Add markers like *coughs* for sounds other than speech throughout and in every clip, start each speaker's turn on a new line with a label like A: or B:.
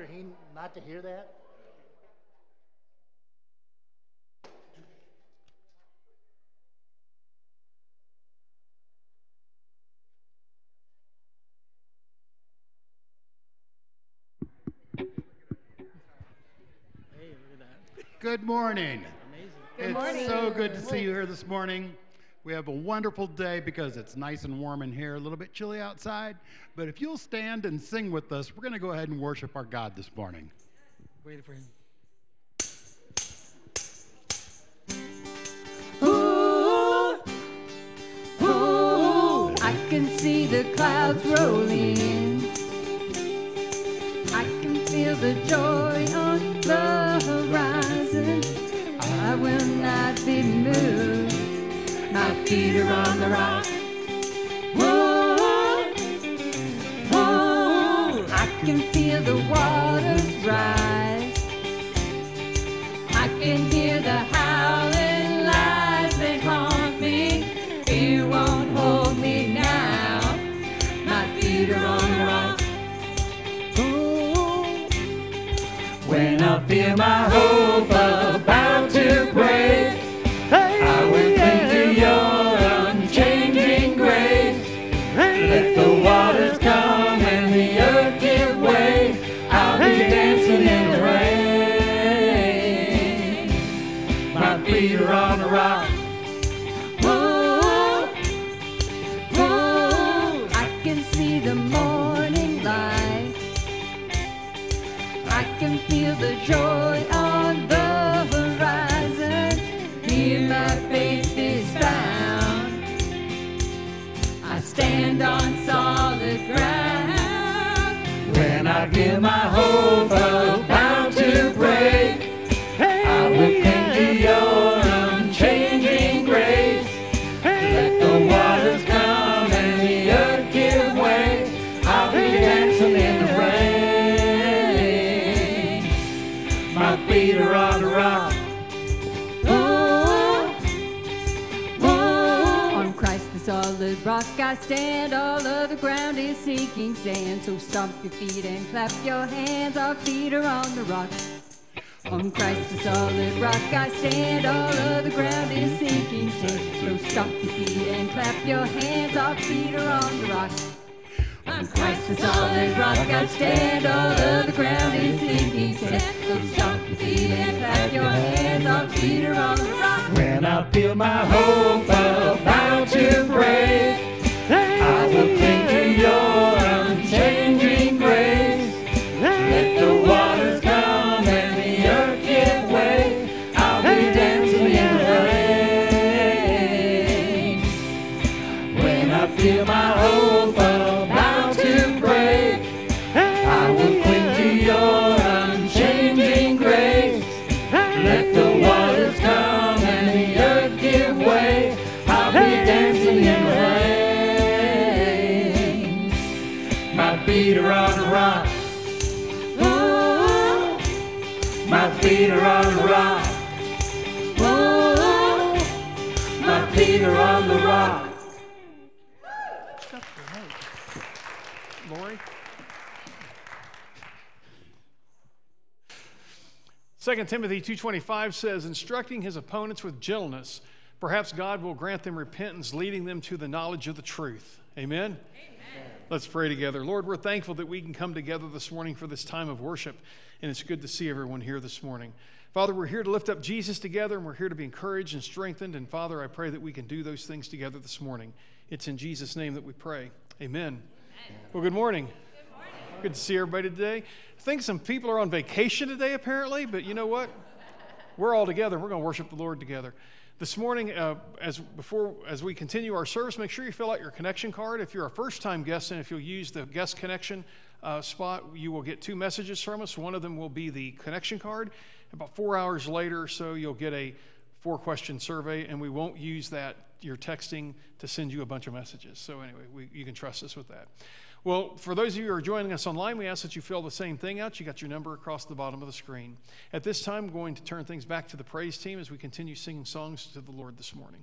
A: mean for him not to hear that? Good morning.
B: Good
A: it's
B: morning.
A: so good to see you here this morning. We have a wonderful day because it's nice and warm in here, a little bit chilly outside. But if you'll stand and sing with us, we're going to go ahead and worship our God this morning.
C: Waiting for him.
B: Ooh, ooh, I can see the clouds rolling. Are on the rock. I stand, all other ground is sinking sand. So stomp your feet and clap your hands, our feet are on the rock. On Christ the solid rock I stand, all other ground is sinking sand. So stomp your feet and clap your hands, our feet are on the rock. On Christ the solid rock I stand, all other ground is sinking sand. So stomp your feet and clap your hands, our feet are on the rock. When I feel my hope about to break,
C: Timothy 2:25 says, "Instructing his opponents with gentleness, perhaps God will grant them repentance, leading them to the knowledge of the truth." Amen. Let's pray together. Lord, we're thankful that we can come together this morning for this time of worship, and it's good to see everyone here this morning. Father, we're here to lift up Jesus together, and we're here to be encouraged and strengthened. And Father, I pray that we can do those things together this morning. It's in Jesus' name that we pray. Amen. Well, good morning. Good to see everybody today. I think some people are on vacation today, apparently, but you know what? We're all together. We're going to worship the Lord together. This morning, uh, as before, as we continue our service, make sure you fill out your connection card. If you're a first-time guest, and if you'll use the guest connection uh, spot, you will get two messages from us. One of them will be the connection card. About four hours later, so you'll get a four-question survey, and we won't use that your texting to send you a bunch of messages. So anyway, we, you can trust us with that. Well, for those of you who are joining us online, we ask that you fill the same thing out. You got your number across the bottom of the screen. At this time, I'm going to turn things back to the praise team as we continue singing songs to the Lord this morning.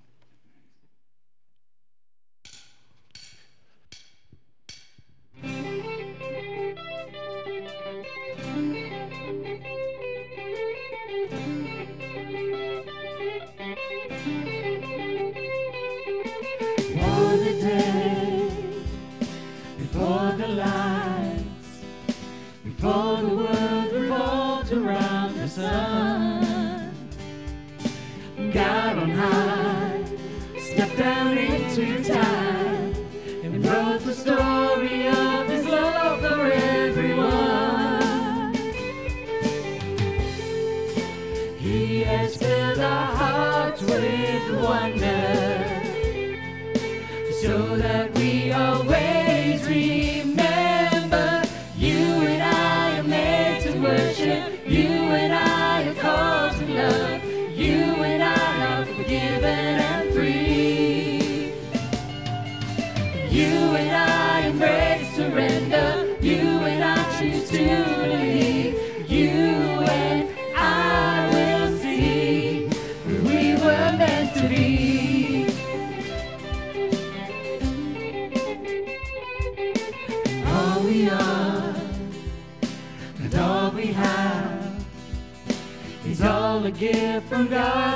D: for the world revolves around the sun. God on high, step down from God.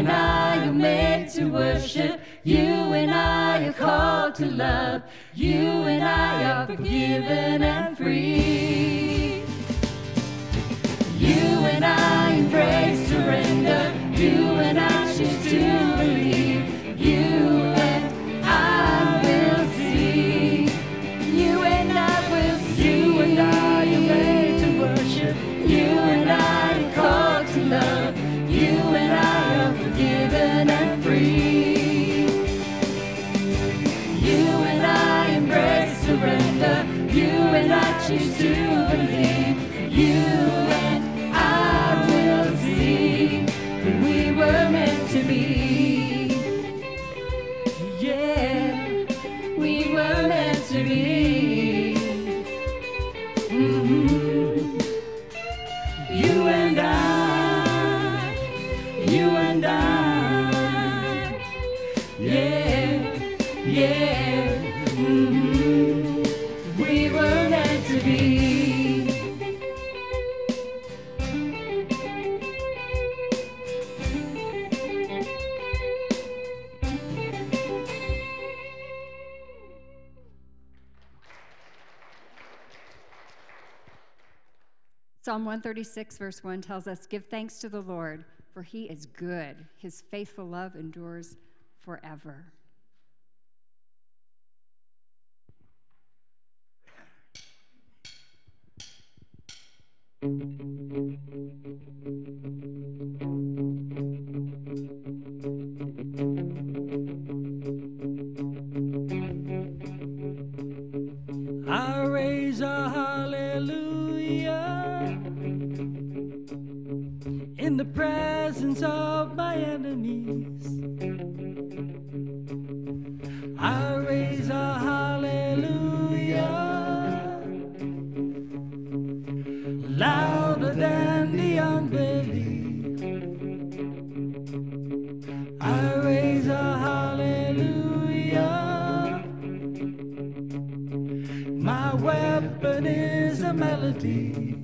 D: and I are made to worship. You and I are called to love. You and I are forgiven and free. You and I embrace surrender. You and I choose to
B: Psalm 136, verse 1 tells us Give thanks to the Lord, for he is good. His faithful love endures forever.
D: of my enemies. I raise a hallelujah louder than the unbelief. I raise a hallelujah. My weapon is a melody.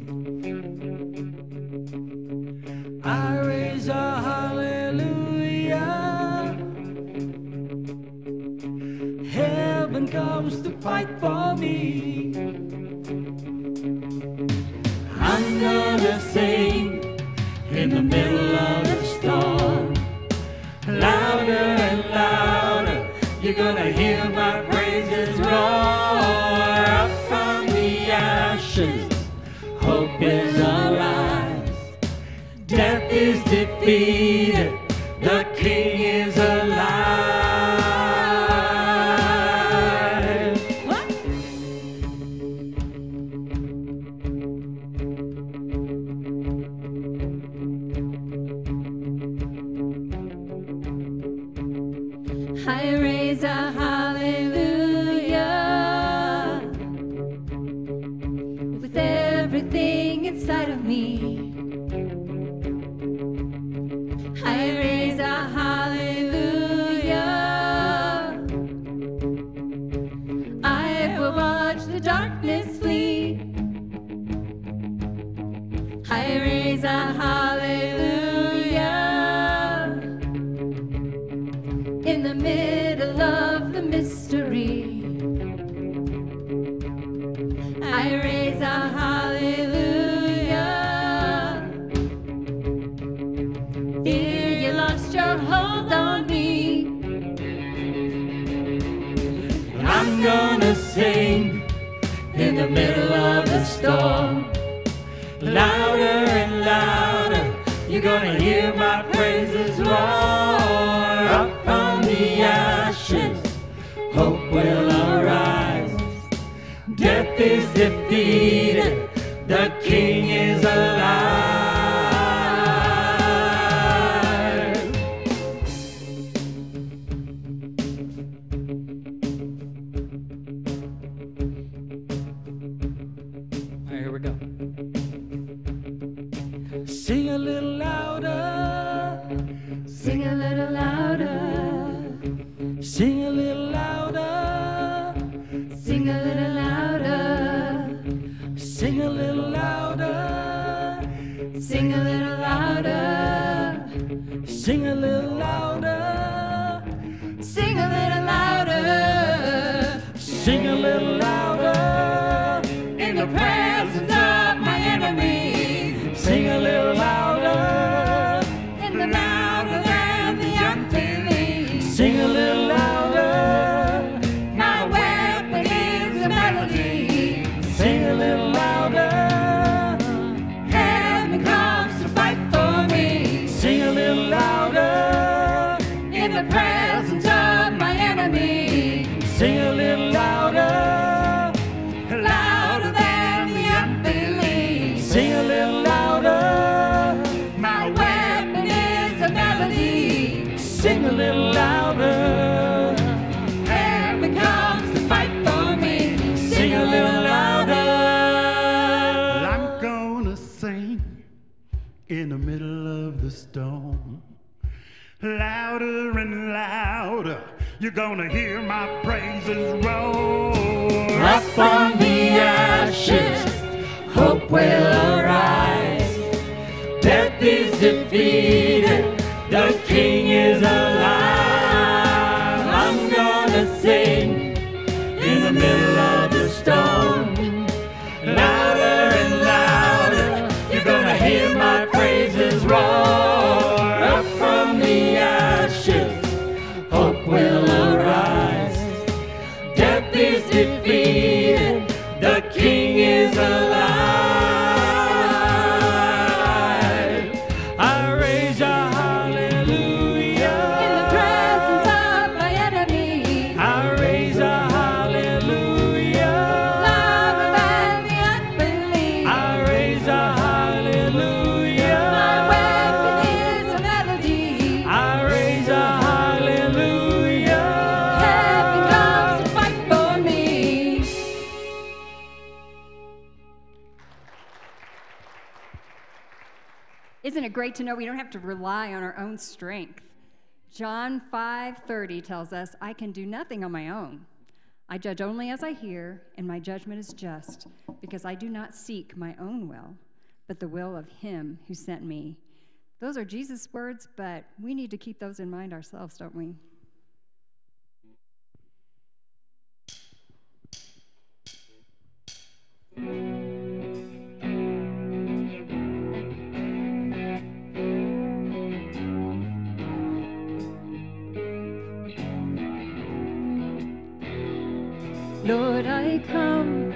B: Here we go. Sing a little
A: gonna hear my praises roar.
B: Up from the ashes, hope will arise. Death is defeated,
D: great to know we don't have to rely on our own strength? John 5:30 tells us, "I can do nothing on my own. I judge only as I hear, and my judgment is just, because I do not seek my own will, but the will of him who sent me." Those are Jesus' words, but we need to keep those in mind ourselves, don't we? Lord, I come,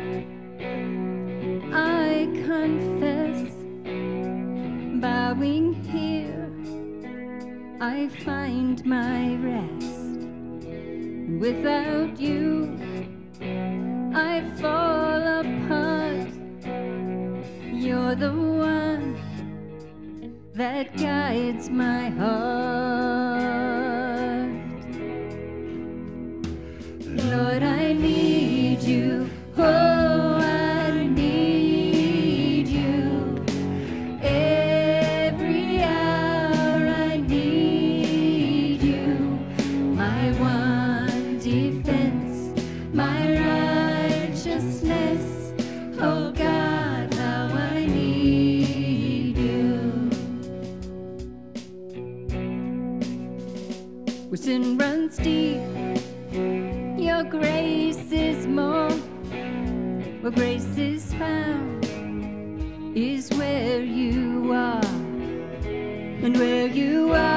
D: I confess, bowing here, I find my rest. Without you, I fall apart. You're the one that guides my heart. Runs deep, your grace is more. Where grace is found is where you are. And where you are,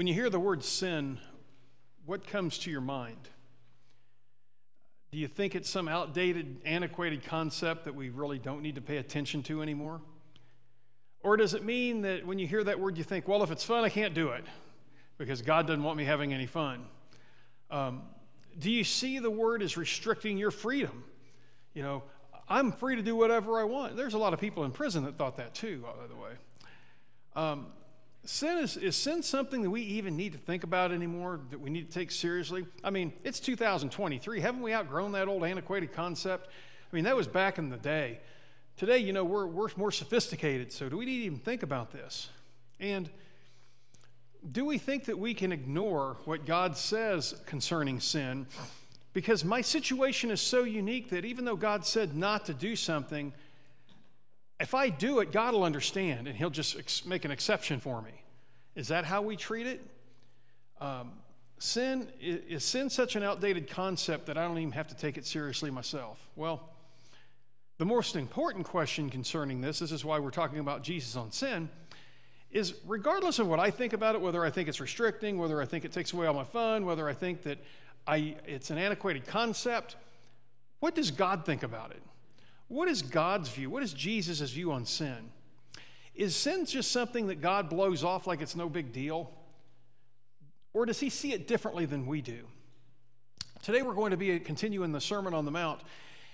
B: When
D: you
C: hear the word sin, what comes to your mind? Do you think it's some outdated, antiquated concept that we really don't need to pay attention to anymore? Or does it mean that when you hear that word, you think, well, if it's fun, I can't do it because God doesn't want me having any fun? Um, do you see the word as restricting your freedom? You know, I'm free to do whatever I want. There's a lot of people in prison that thought that too, by the way. Um, sin is, is sin something that we even need to think about anymore, that we need to take seriously? I mean, it's 2023. Haven't we outgrown that old antiquated concept? I mean, that was back in the day. Today, you know, we're, we're more sophisticated, so do we even think about this? And do we think that we can ignore what God says concerning sin? Because my situation is so unique that even though God said not to do something, if I do it, God will understand and He'll just ex- make an exception for me. Is that how we treat it? Um, sin is, sin such an outdated concept that I don't even have to take it seriously myself? Well, the most important question concerning this, this is why we're talking about Jesus on sin, is regardless of what I think about it, whether I think it's restricting, whether I think it takes away all my fun, whether I think that I, it's an antiquated concept, what does God think about it? What is God's view? What is Jesus' view on sin? Is sin just something that God blows off like it's no big deal? Or does he see it differently than we do? Today we're going to be continuing the Sermon on the Mount,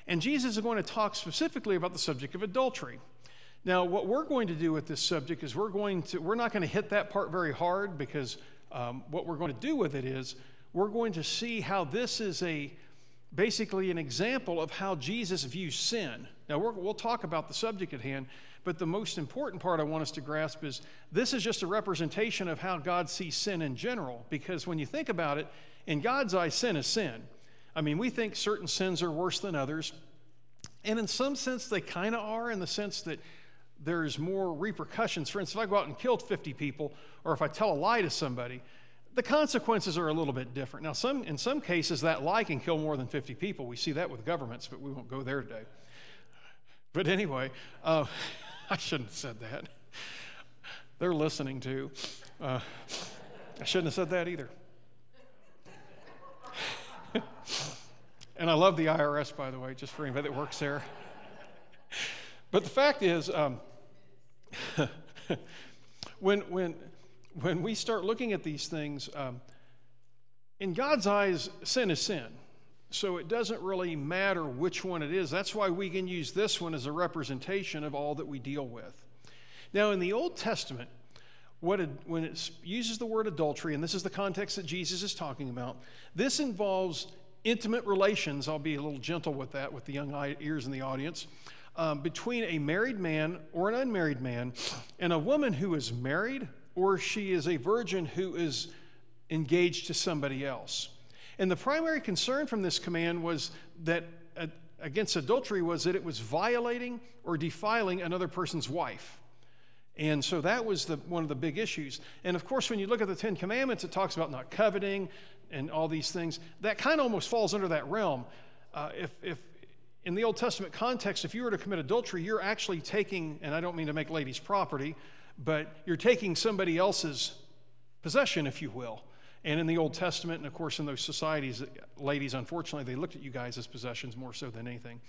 C: and Jesus is going to talk specifically about the subject of adultery. Now, what we're going to do with this subject is we're going to we're not going to hit that part very hard because um, what we're going to do with it is we're going to see how this is a basically an example of how Jesus views sin. Now, we will talk about the subject at hand, but the most important part I want us to grasp is this is just a representation of how God sees sin in general. Because when you think about it, in God's eyes, sin is sin. I mean, we think certain sins are worse than others. And in some sense, they kind of are, in the sense that there's more repercussions. For instance, if I go out and kill 50 people, or if I tell a lie to somebody, the consequences are a little bit different. Now, some, in some cases, that lie can kill more than 50 people. We see that with governments, but we won't go there today. But anyway, uh, *laughs* I shouldn't have said that. They're listening to. Uh, I shouldn't have said that either. *laughs* and I love the IRS, by the way, just for anybody that works there. But the fact is, um, *laughs* when, when, when we start looking at these things, um, in God's eyes, sin is sin. So it doesn't really matter which one it is. That's why we can use this one as a representation of all that we deal with. Now, in the Old Testament, what it, when it uses the word adultery, and this is the context that Jesus is talking about, this involves intimate relations. I'll be a little gentle with that, with the young ears in the audience. Um, between a married man or an unmarried man and a woman who is married or she is a virgin who is engaged to somebody else. And the primary concern from this command was that uh, against adultery was that it was violating or defiling another person's wife. And so that was the, one of the big issues. And of course, when you look at the Ten Commandments, it talks about not coveting and all these things. That kind of almost falls under that realm. Uh, if, if in the Old Testament context, if you were to commit adultery, you're actually taking, and I don't mean to make ladies property, but you're taking somebody else's possession, if you will. And in the Old Testament, and of course in those societies, ladies, unfortunately, they looked at you guys as possessions more so than anything.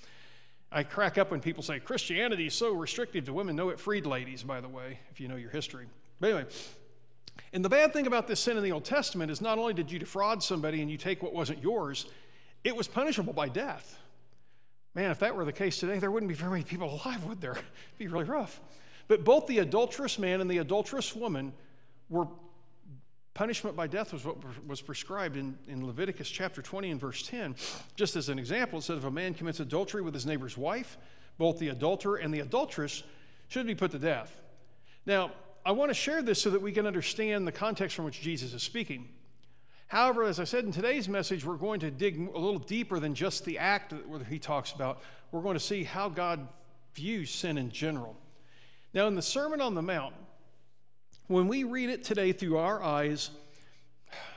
C: I crack up when people say Christianity is so restrictive to women. No, it freed ladies, by the way, if you know your history. But anyway, and the bad thing about this sin in the Old Testament is not only did you defraud somebody and you take what wasn't yours, it was punishable by death. Man, if that were the case today, there wouldn't be very many people alive, would there? It'd *laughs* be really rough. But both the adulterous man and the adulterous woman were punishment by death was what was prescribed in, in Leviticus chapter 20 and verse 10. Just as an example, it said if a man commits adultery with his neighbor's wife, both the adulterer and the adulteress should be put to death. Now, I want to share this so that we can understand the context from which Jesus is speaking. However, as I said in today's message, we're going to dig a little deeper than just the act that he talks about. We're going to see how God views sin in general. Now, in the Sermon on the Mount, when we read it today through our eyes,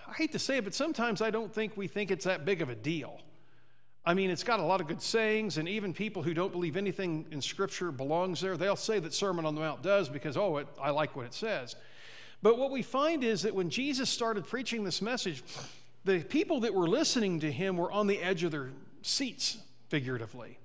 C: I hate to say it, but sometimes I don't think we think it's that big of a deal. I mean, it's got a lot of good sayings, and even people who don't believe anything in Scripture belongs there, they'll say that Sermon on the Mount does because, oh, it, I like what it says. But what we find is that when Jesus started preaching this message, the people that were listening to him were on the edge of their seats, figuratively,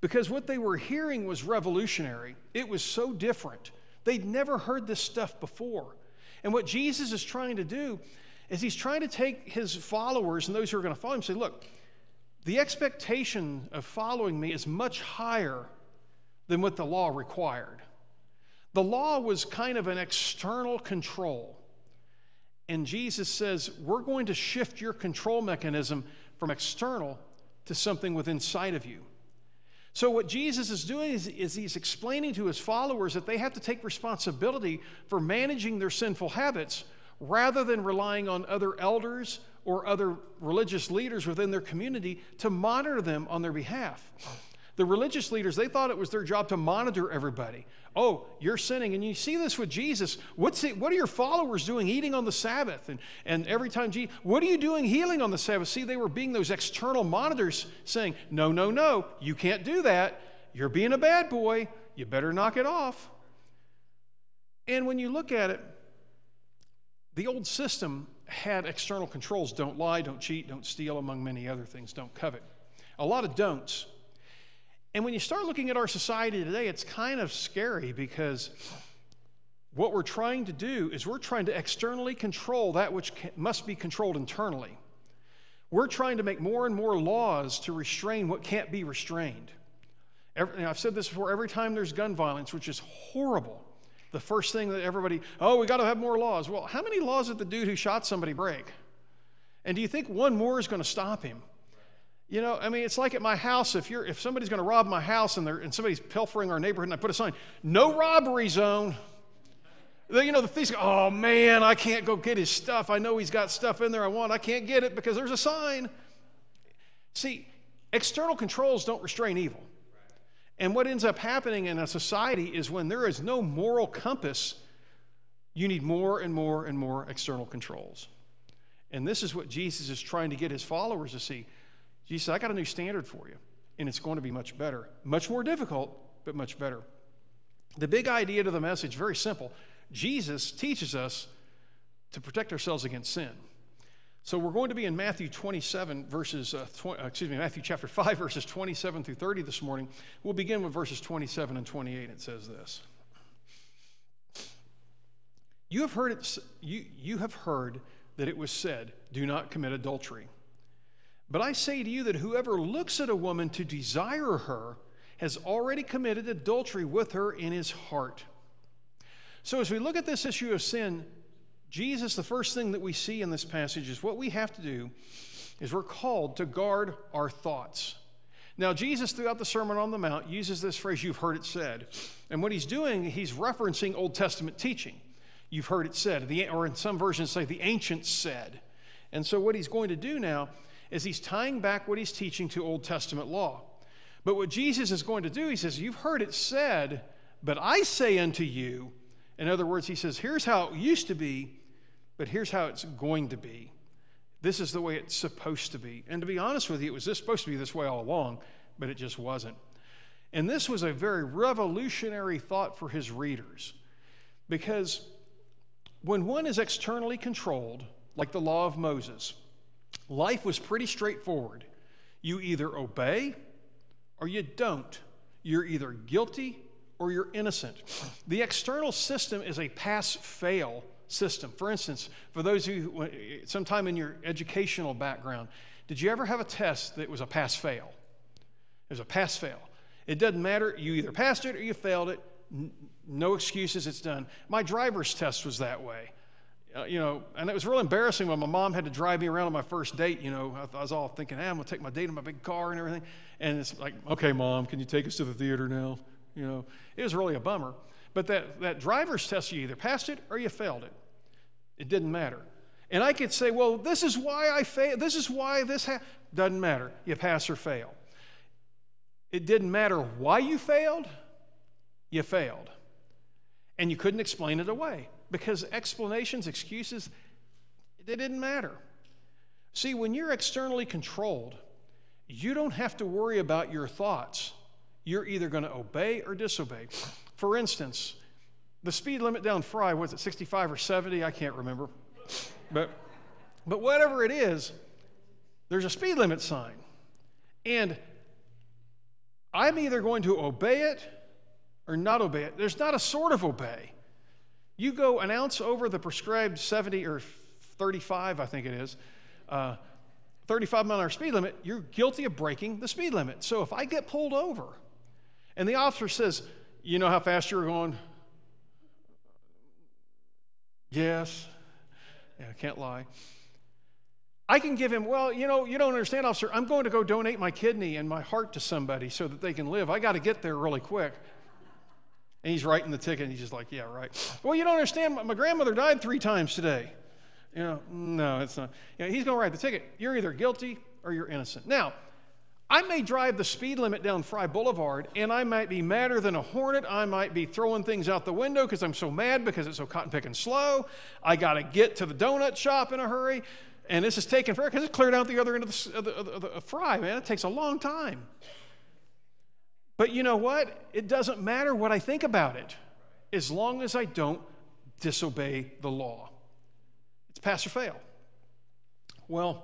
C: because what they were hearing was revolutionary. It was so different. They'd never heard this stuff before. And what Jesus is trying to do is he's trying to take his followers and those who are going to follow him say, look, the expectation of following me is much higher than what the law required. The law was kind of an external control. And Jesus says, we're going to shift your control mechanism from external to something within inside of you. So, what Jesus is doing is, is, he's explaining to his followers that they have to take responsibility for managing their sinful habits rather than relying on other elders or other religious leaders within their community to monitor them on their behalf. The religious leaders, they thought it was their job to monitor everybody. Oh, you're sinning. And you see this with Jesus. What's it, what are your followers doing eating on the Sabbath? And, and every time, Jesus, what are you doing healing on the Sabbath? See, they were being those external monitors saying, no, no, no, you can't do that. You're being a bad boy. You better knock it off. And when you look at it, the old system had external controls don't lie, don't cheat, don't steal, among many other things, don't covet. A lot of don'ts. And when you start looking at our society today, it's kind of scary because what we're trying to do is we're trying to externally control that which can, must be controlled internally. We're trying to make more and more laws to restrain what can't be restrained. Every, I've said this before every time there's gun violence, which is horrible, the first thing that everybody, oh, we got to have more laws. Well, how many laws did the dude who shot somebody break? And do you think one more is going to stop him? You know, I mean, it's like at my house. If you're, if somebody's going to rob my house and, they're, and somebody's pilfering our neighborhood, and I put a sign, "No robbery zone." Then, you know, the thieves go, "Oh man, I can't go get his stuff. I know he's got stuff in there I want. I can't get it because there's a sign." See, external controls don't restrain evil. And what ends up happening in a society is when there is no moral compass, you need more and more and more external controls. And this is what Jesus is trying to get his followers to see. Jesus said, I got a new standard for you, and it's going to be much better. Much more difficult, but much better. The big idea to the message, very simple. Jesus teaches us to protect ourselves against sin. So we're going to be in Matthew 27 verses, uh, tw- uh, excuse me, Matthew chapter *laughs* 5 verses 27 through 30 this morning. We'll begin with verses 27 and 28. It says this. You have heard it, you, you have heard that it was said, do not commit adultery. But I say to you that whoever looks at a woman to desire her has already committed adultery with her in his heart. So, as we look at this issue of sin, Jesus, the first thing that we see in this passage is what we have to do is we're called to guard our thoughts. Now, Jesus, throughout the Sermon on the Mount, uses this phrase, you've heard it said. And what he's doing, he's referencing Old Testament teaching. You've heard it said, or in some versions say, the ancients said. And so, what he's going to do now is he's tying back what he's teaching to Old Testament law. But what Jesus is going to do, he says, You've heard it said, but I say unto you, in other words, he says, Here's how it used to be, but here's how it's going to be. This is the way it's supposed to be. And to be honest with you, it was supposed to be this way all along, but it just wasn't. And this was a very revolutionary thought for his readers because when one is externally controlled, like the law of Moses, life was pretty straightforward. You either obey or you don't. You're either guilty or you're innocent. The external system is a pass fail system. For instance, for those of you, sometime in your educational background, did you ever have a test that was a pass fail? It was a pass fail. It doesn't matter. You either passed it or you failed it. No excuses, it's done. My driver's test was that way. Uh, you know, and it was real embarrassing when my mom had to drive me around on my first date. You know, I, I was all thinking, hey, I'm to take my date in my big car and everything. And it's like, okay, mom, can you take us to the theater now? You know, it was really a bummer. But that, that driver's test, you either passed it or you failed it. It didn't matter. And I could say, well, this is why I failed. This is why this doesn't matter. You pass or fail. It didn't matter why you failed, you failed. And you couldn't explain it away because explanations, excuses, they didn't matter. See, when you're externally controlled, you don't have to worry about your thoughts. You're either going to obey or disobey. For instance, the speed limit down Fry, was it 65 or 70? I can't remember. But, but whatever it is, there's a speed limit sign. And I'm either going to obey it or not obey it. There's not a sort of obey. You go an ounce over the prescribed 70 or 35, I think it is, uh, 35 mile an hour speed limit, you're guilty of breaking the speed limit. So if I get pulled over and the officer says, You know how fast you're going? Yes. Yeah, I can't lie. I can give him, well, you know, you don't understand, officer. I'm going to go donate my kidney and my heart to somebody so that they can live. I got to get there really quick. And he's writing the ticket, and he's just like, yeah, right. Well, you don't understand. My grandmother died three times today. You know, no, it's not. You know, he's going to write the ticket. You're either guilty or you're innocent. Now, I may drive the speed limit down Fry Boulevard, and I might be madder than a hornet. I might be throwing things out the window because I'm so mad because it's so cotton picking slow. I got to get to the donut shop in a hurry. And this is taking forever because it's cleared out the other end of the, of the, of the fry, man. It takes a long time. But you know what? It doesn't matter what I think about it as long as I don't disobey the law. It's pass or fail. Well,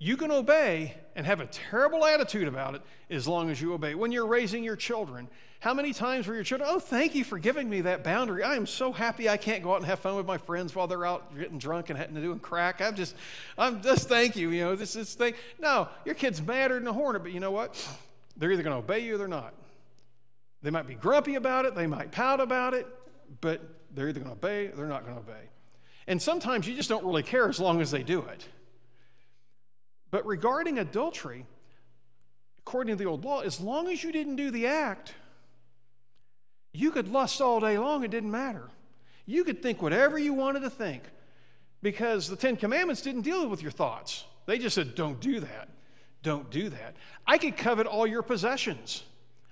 C: you can obey and have a terrible attitude about it as long as you obey. When you're raising your children, how many times were your children, oh, thank you for giving me that boundary. I am so happy I can't go out and have fun with my friends while they're out getting drunk and doing crack. I'm just, I'm just thank you. You know, this is thing. No, your kid's madder than a hornet, but you know what? They're either going to obey you or they're not. They might be grumpy about it, they might pout about it, but they're either going to obey or they're not going to obey. And sometimes you just don't really care as long as they do it. But regarding adultery, according to the old law, as long as you didn't do the act, you could lust all day long, it didn't matter. You could think whatever you wanted to think because the Ten Commandments didn't deal with your thoughts. They just said, don't do that. Don't do that. I could covet all your possessions.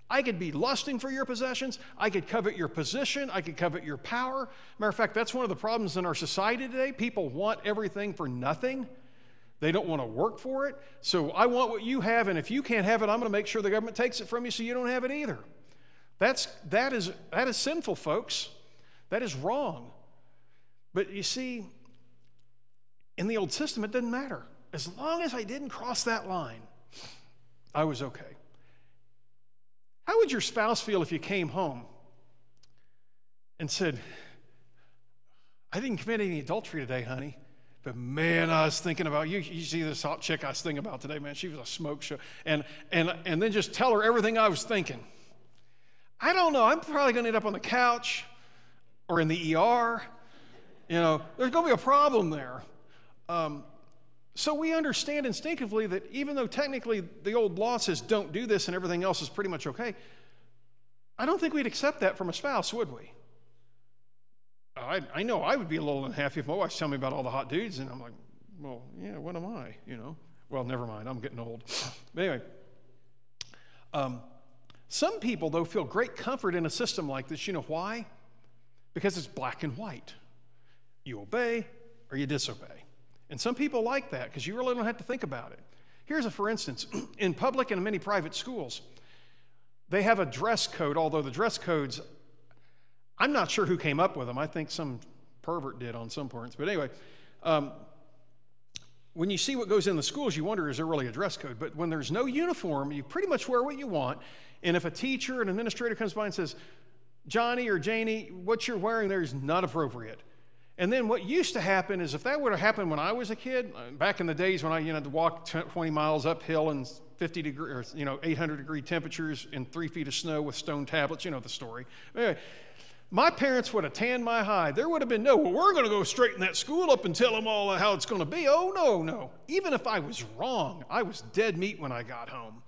C: I could be lusting for your possessions. I could covet your position. I could covet your power. Matter of fact, that's one of the problems in our society today. People want everything for nothing. They don't want to work for it. So I want what you have, and if you can't have it, I'm going to make sure the government takes it from you so you don't have it either. That's, that, is, that is sinful, folks. That is wrong. But you see, in the Old System, it didn't matter. As long as I didn't cross that line, I was okay. How would your spouse feel if you came home and said, I didn't commit any adultery today, honey? But man, I was thinking about you. You see this hot chick I was thinking about today, man. She was a smoke show. And, and, and then just tell her everything I was thinking. I don't know. I'm probably going to end up on the couch or in the ER. You know, there's going to be a problem there. Um, so we understand instinctively that even though technically the old law says don't do this and everything else is pretty much okay, I don't think we'd accept that from a spouse, would we? I, I know I would be a little unhappy if my wife's telling me about all the hot dudes, and I'm like, well, yeah, what am I? You know? Well, never mind. I'm getting old. *laughs* But anyway, um, some people, though, feel great comfort in a system like this. You know why? Because it's black and white. You obey or you disobey. And some people like that because you really don't have to think about it. Here's a for instance *clears throat* in public and many private schools, they have a dress code, although the dress codes, I'm not sure who came up with them. I think some pervert did on some points. But anyway, um, when you see what goes in the schools, you wonder is there really a dress code? But when there's no uniform, you pretty much wear what you want. And if a teacher, an administrator comes by and says, Johnny or Janie, what you're wearing there is not appropriate. And then what used to happen is if that would have happened when I was a kid, uh, back in the days when I you know, had to walk 20 miles uphill in 50 degree or you know 800 degree temperatures in three feet of snow with stone tablets, you know the story. Anyway, my parents would have tanned my hide. There would have been no, well, we're going to go straighten that school up and tell them all how it's going to be. Oh, no, no. Even if I was wrong, I was dead meat when I got home.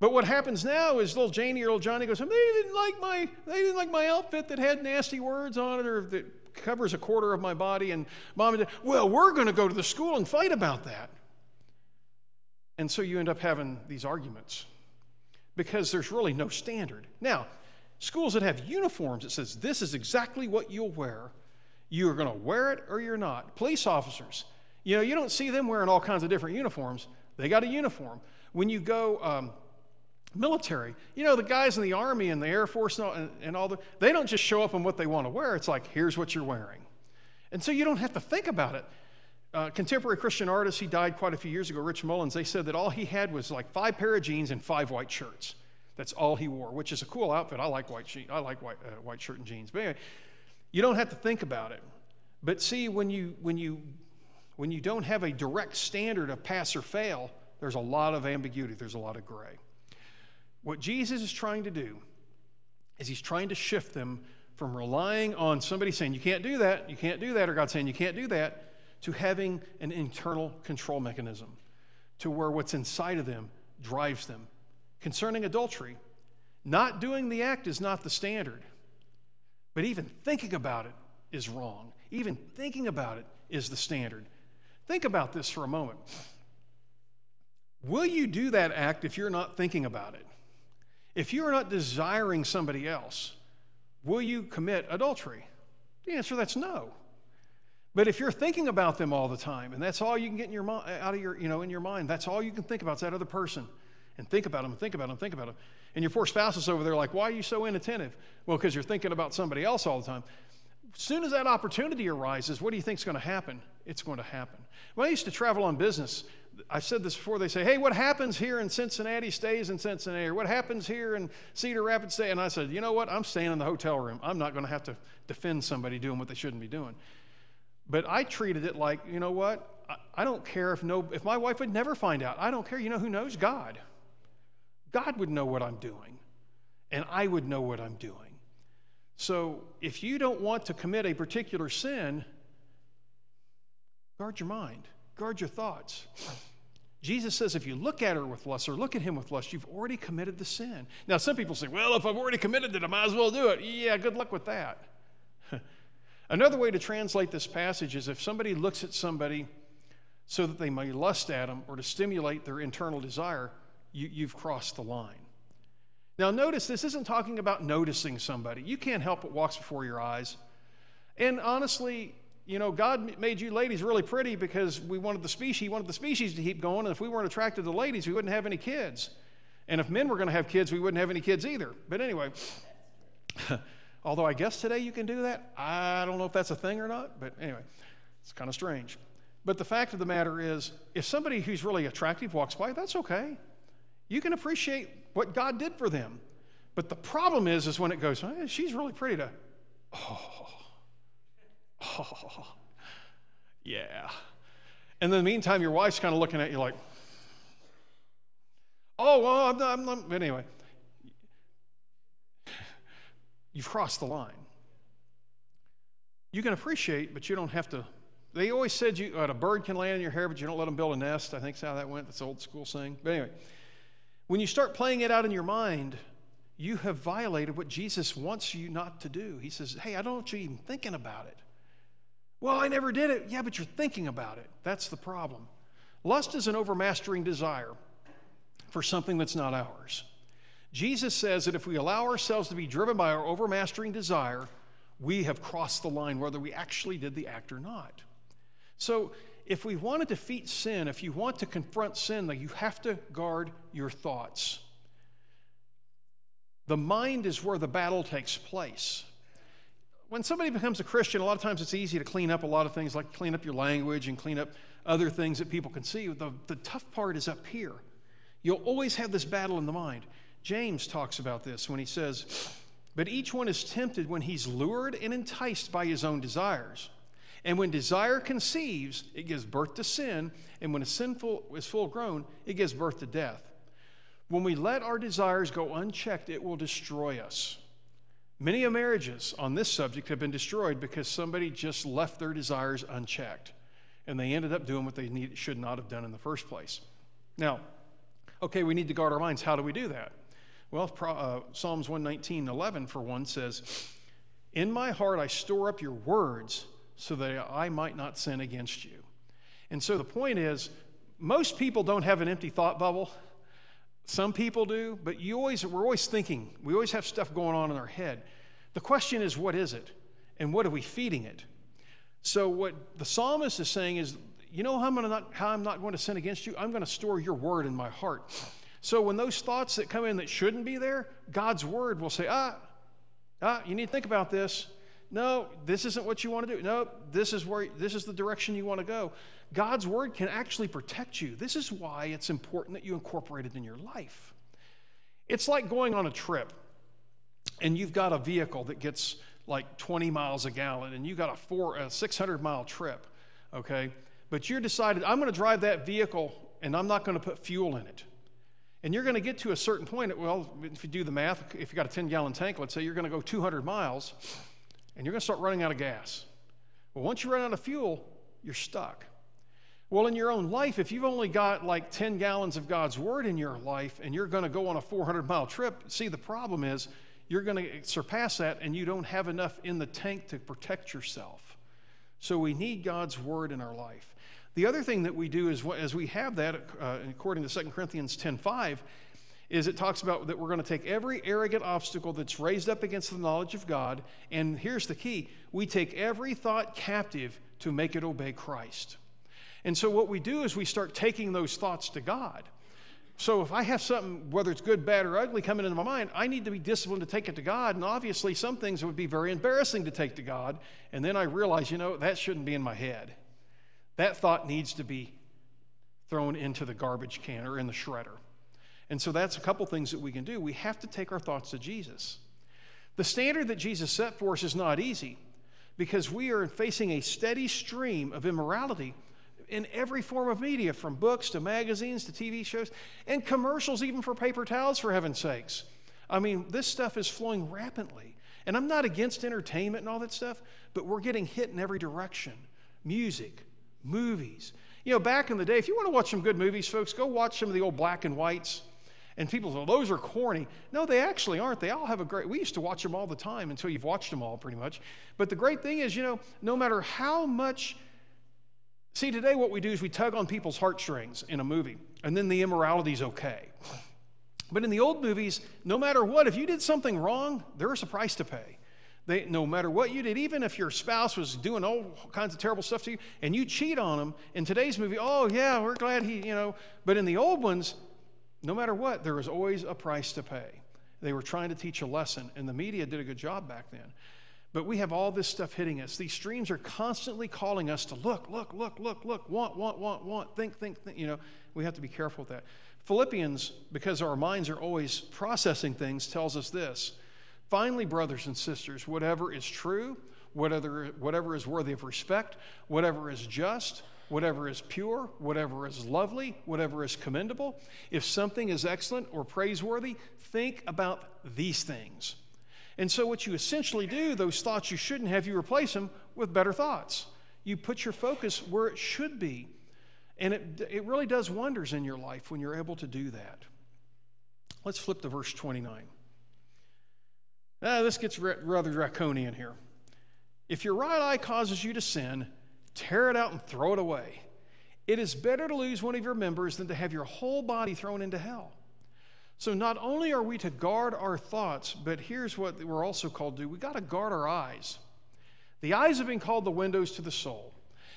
C: But what happens now is little Janie or little Johnny goes, they didn't like my, they didn't like my outfit that had nasty words on it or that covers a quarter of my body. And mom and dad, well, we're going to go to the school and fight about that. And so you end up having these arguments because there's really no standard. Now, schools that have uniforms that says this is exactly what you'll wear, you are going to wear it or you're not. Police officers, you know, you don't see them wearing all kinds of different uniforms. They got a uniform. When you go, um, military. You know, the guys in the Army and the Air Force and all, and, and all the, they don't just show up in what they want to wear. It's like, here's what you're wearing. And so you don't have to think about it. Uh, contemporary Christian artist, he died quite a few years ago, Rich Mullins, they said that all he had was like five pair of jeans and five white shirts. That's all he wore, which is a cool outfit. I like white, sheet, I like white, uh, white shirt and jeans. But anyway, you don't have to think about it. But see, when you, when, you, when you don't have a direct standard of pass or fail, there's a lot of ambiguity, there's a lot of gray. What Jesus is trying to do is he's trying to shift them from relying on somebody saying, you can't do that, you can't do that, or God saying, you can't do that, to having an internal control mechanism to where what's inside of them drives them. Concerning adultery, not doing the act is not the standard, but even thinking about it is wrong. Even thinking about it is the standard. Think about this for a moment. Will you do that act if you're not thinking about it? If you are not desiring somebody else, will you commit adultery? The answer that's no. But if you're thinking about them all the time, and that's all you can get in your mind, out of your, you know, in your mind, that's all you can think about is that other person, and think about them, think about them, think about them. And your poor spouse is over there like, why are you so inattentive? Well, because you're thinking about somebody else all the time. As soon as that opportunity arises, what do you think is going to happen? It's going to happen. When I used to travel on business, I've said this before. They say, "Hey, what happens here in Cincinnati stays in Cincinnati, or what happens here in Cedar Rapids stays." And I said, "You know what? I'm staying in the hotel room. I'm not going to have to defend somebody doing what they shouldn't be doing." But I treated it like, you know what? I, I don't care if no, if my wife would never find out. I don't care. You know who knows? God. God would know what I'm doing, and I would know what I'm doing. So if you don't want to commit a particular sin, guard your mind, guard your thoughts. Jesus says if you look at her with lust or look at him with lust, you've already committed the sin. Now, some people say, well, if I've already committed it, I might as well do it. Yeah, good luck with that. *laughs* Another way to translate this passage is if somebody looks at somebody so that they may lust at them or to stimulate their internal desire, you, you've crossed the line. Now, notice this isn't talking about noticing somebody. You can't help what walks before your eyes. And honestly, you know, God made you ladies really pretty because we wanted the species, He wanted the species to keep going. And if we weren't attracted to ladies, we wouldn't have any kids. And if men were going to have kids, we wouldn't have any kids either. But anyway, *laughs* although I guess today you can do that, I don't know if that's a thing or not. But anyway, it's kind of strange. But the fact of the matter is, if somebody who's really attractive walks by, that's okay. You can appreciate what God did for them. But the problem is, is when it goes, she's really pretty to, oh, *laughs* Oh, *laughs* yeah. And in the meantime, your wife's kind of looking at you like, oh, well, I'm not, I'm not. But anyway, *laughs* you've crossed the line. You can appreciate, but you don't have to. They always said you, uh, a bird can land in your hair, but you don't let them build a nest. I think that's how that went. That's old school saying. But anyway, when you start playing it out in your mind, you have violated what Jesus wants you not to do. He says, hey, I don't want you even thinking about it. Well, I never did it. Yeah, but you're thinking about it. That's the problem. Lust is an overmastering desire for something that's not ours. Jesus says that if we allow ourselves to be driven by our overmastering desire, we have crossed the line, whether we actually did the act or not. So, if we want to defeat sin, if you want to confront sin, then you have to guard your thoughts. The mind is where the battle takes place. When somebody becomes a Christian, a lot of times it's easy to clean up a lot of things, like clean up your language and clean up other things that people can see. The, the tough part is up here. You'll always have this battle in the mind. James talks about this when he says, But each one is tempted when he's lured and enticed by his own desires. And when desire conceives, it gives birth to sin. And when a sinful is full grown, it gives birth to death. When we let our desires go unchecked, it will destroy us. Many marriages on this subject have been destroyed because somebody just left their desires unchecked and they ended up doing what they need, should not have done in the first place. Now, okay, we need to guard our minds. How do we do that? Well, uh, Psalms 119 11, for one, says, In my heart I store up your words so that I might not sin against you. And so the point is, most people don't have an empty thought bubble. Some people do, but you always, we're always thinking. We always have stuff going on in our head. The question is, what is it? And what are we feeding it? So, what the psalmist is saying is, you know how I'm, not, how I'm not going to sin against you? I'm going to store your word in my heart. So, when those thoughts that come in that shouldn't be there, God's word will say, ah, ah, you need to think about this. No, this isn't what you want to do. No, this is where this is the direction you want to go. God's word can actually protect you. This is why it's important that you incorporate it in your life. It's like going on a trip and you've got a vehicle that gets like 20 miles a gallon and you've got a four a 600 mile trip, okay? But you're decided I'm going to drive that vehicle and I'm not going to put fuel in it. And you're going to get to a certain point. Well, if you do the math, if you got a 10 gallon tank, let's say you're going to go 200 miles and you're going to start running out of gas. Well, once you run out of fuel, you're stuck. Well, in your own life, if you've only got like 10 gallons of God's word in your life and you're going to go on a 400 mile trip, see, the problem is you're going to surpass that and you don't have enough in the tank to protect yourself. So we need God's word in our life. The other thing that we do is as we have that, uh, according to 2 Corinthians 10:5, is it talks about that we're going to take every arrogant obstacle that's raised up against the knowledge of God, and here's the key we take every thought captive to make it obey Christ. And so what we do is we start taking those thoughts to God. So if I have something, whether it's good, bad, or ugly, coming into my mind, I need to be disciplined to take it to God. And obviously, some things would be very embarrassing to take to God. And then I realize, you know, that shouldn't be in my head. That thought needs to be thrown into the garbage can or in the shredder. And so that's a couple things that we can do. We have to take our thoughts to Jesus. The standard that Jesus set for us is not easy because we are facing a steady stream of immorality in every form of media, from books to magazines to TV shows and commercials, even for paper towels, for heaven's sakes. I mean, this stuff is flowing rapidly. And I'm not against entertainment and all that stuff, but we're getting hit in every direction music, movies. You know, back in the day, if you want to watch some good movies, folks, go watch some of the old black and whites. And people say, those are corny. No, they actually aren't. They all have a great, we used to watch them all the time until you've watched them all pretty much. But the great thing is, you know, no matter how much, see, today what we do is we tug on people's heartstrings in a movie, and then the immorality's okay. *laughs* But in the old movies, no matter what, if you did something wrong, there was a price to pay. They, no matter what you did, even if your spouse was doing all kinds of terrible stuff to you and you cheat on them, in today's movie, oh, yeah, we're glad he, you know, but in the old ones, no matter what, there was always a price to pay. They were trying to teach a lesson, and the media did a good job back then. But we have all this stuff hitting us. These streams are constantly calling us to look, look, look, look, look, want, want, want, want, think, think, think. You know, we have to be careful with that. Philippians, because our minds are always processing things, tells us this. Finally, brothers and sisters, whatever is true, whatever, whatever is worthy of respect, whatever is just, whatever is pure, whatever is lovely, whatever is commendable, if something is excellent or praiseworthy, think about these things. And so, what you essentially do, those thoughts you shouldn't have, you replace them with better thoughts. You put your focus where it should be. And it, it really does wonders in your life when you're able to do that. Let's flip to verse 29. Ah, this gets rather draconian here. If your right eye causes you to sin, tear it out and throw it away. It is better to lose one of your members than to have your whole body thrown into hell. So, not only are we to guard our thoughts, but here's what we're also called to do we got to guard our eyes. The eyes have been called the windows to the soul.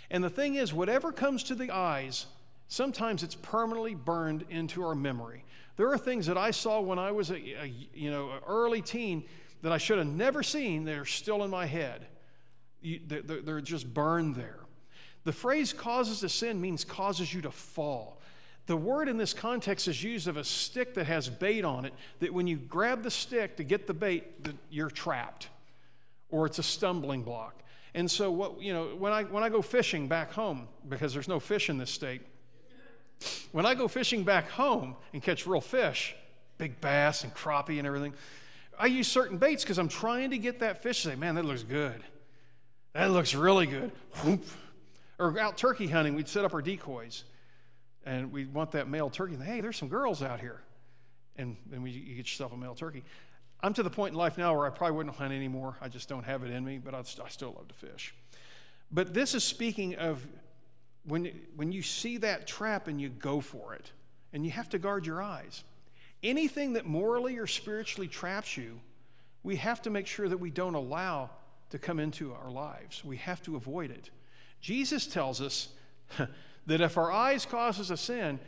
C: And the thing is, whatever comes to the eyes, sometimes it's permanently burned into our memory. There are things that I saw when I was a, a you know, early teen that I should have never seen that are still in my head. You, they're, they're just burned there. The phrase causes to sin means causes you to fall. The word in this context is used of a stick that has bait on it, that when you grab the stick to get the bait, you're trapped, or it's a stumbling block. And so, what, you know, when I, when I go fishing back home, because there's no fish in this state, when I go fishing back home and catch real fish, big bass and crappie and everything, I use certain baits because I'm trying to get that fish to say, man, that looks good. That looks really good. Whoop. Or out turkey hunting, we'd set up our decoys and we'd want that male turkey. Hey, there's some girls out here. And then we, you get yourself a male turkey. I'm to the point in life now where I probably wouldn't hunt anymore. I just don't have it in me, but I, I still love to fish. But this is speaking of when, when you see that trap and you go for it, and you have to guard your eyes. Anything that morally or spiritually traps you, we have to make sure that we don't allow to come into our lives. We have to avoid it. Jesus tells us *laughs* that if our eyes causes a sin,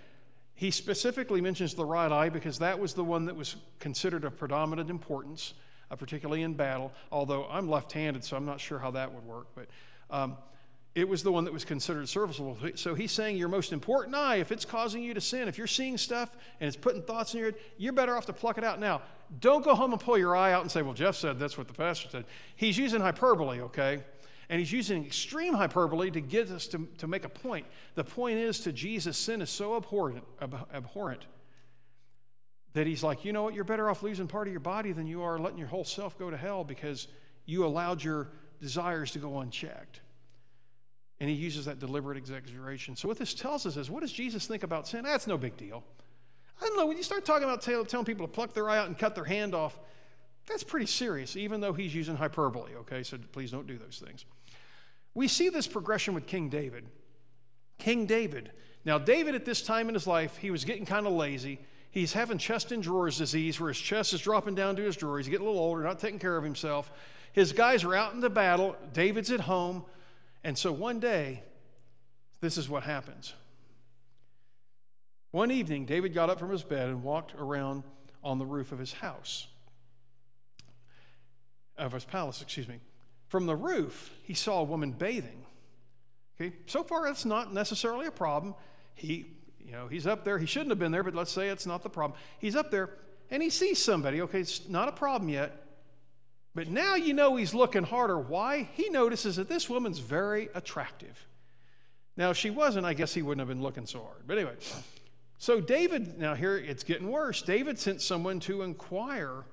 C: he specifically mentions the right eye because that was the one that was considered of predominant importance, uh, particularly in battle. Although I'm left handed, so I'm not sure how that would work. But um, it was the one that was considered serviceable. So he's saying your most important eye, if it's causing you to sin, if you're seeing stuff and it's putting thoughts in your head, you're better off to pluck it out now. Don't go home and pull your eye out and say, well, Jeff said that's what the pastor said. He's using hyperbole, okay? And he's using extreme hyperbole to get us to, to make a point. The point is to Jesus, sin is so abhorrent, abhorrent that he's like, you know what, you're better off losing part of your body than you are letting your whole self go to hell because you allowed your desires to go unchecked. And he uses that deliberate exaggeration. So, what this tells us is what does Jesus think about sin? That's no big deal. I don't know, when you start talking about telling people to pluck their eye out and cut their hand off, that's pretty serious, even though he's using hyperbole, okay? So, please don't do those things. We see this progression with King David. King David. Now, David at this time in his life, he was getting kind of lazy. He's having chest and drawers disease where his chest is dropping down to his drawers. He's getting a little older, not taking care of himself. His guys are out in the battle. David's at home. And so one day, this is what happens. One evening, David got up from his bed and walked around on the roof of his house, of his palace, excuse me. From the roof, he saw a woman bathing. Okay, so far that's not necessarily a problem. He, you know, he's up there. He shouldn't have been there, but let's say it's not the problem. He's up there and he sees somebody. Okay, it's not a problem yet. But now you know he's looking harder. Why? He notices that this woman's very attractive. Now, if she wasn't, I guess he wouldn't have been looking so hard. But anyway, so David, now here it's getting worse. David sent someone to inquire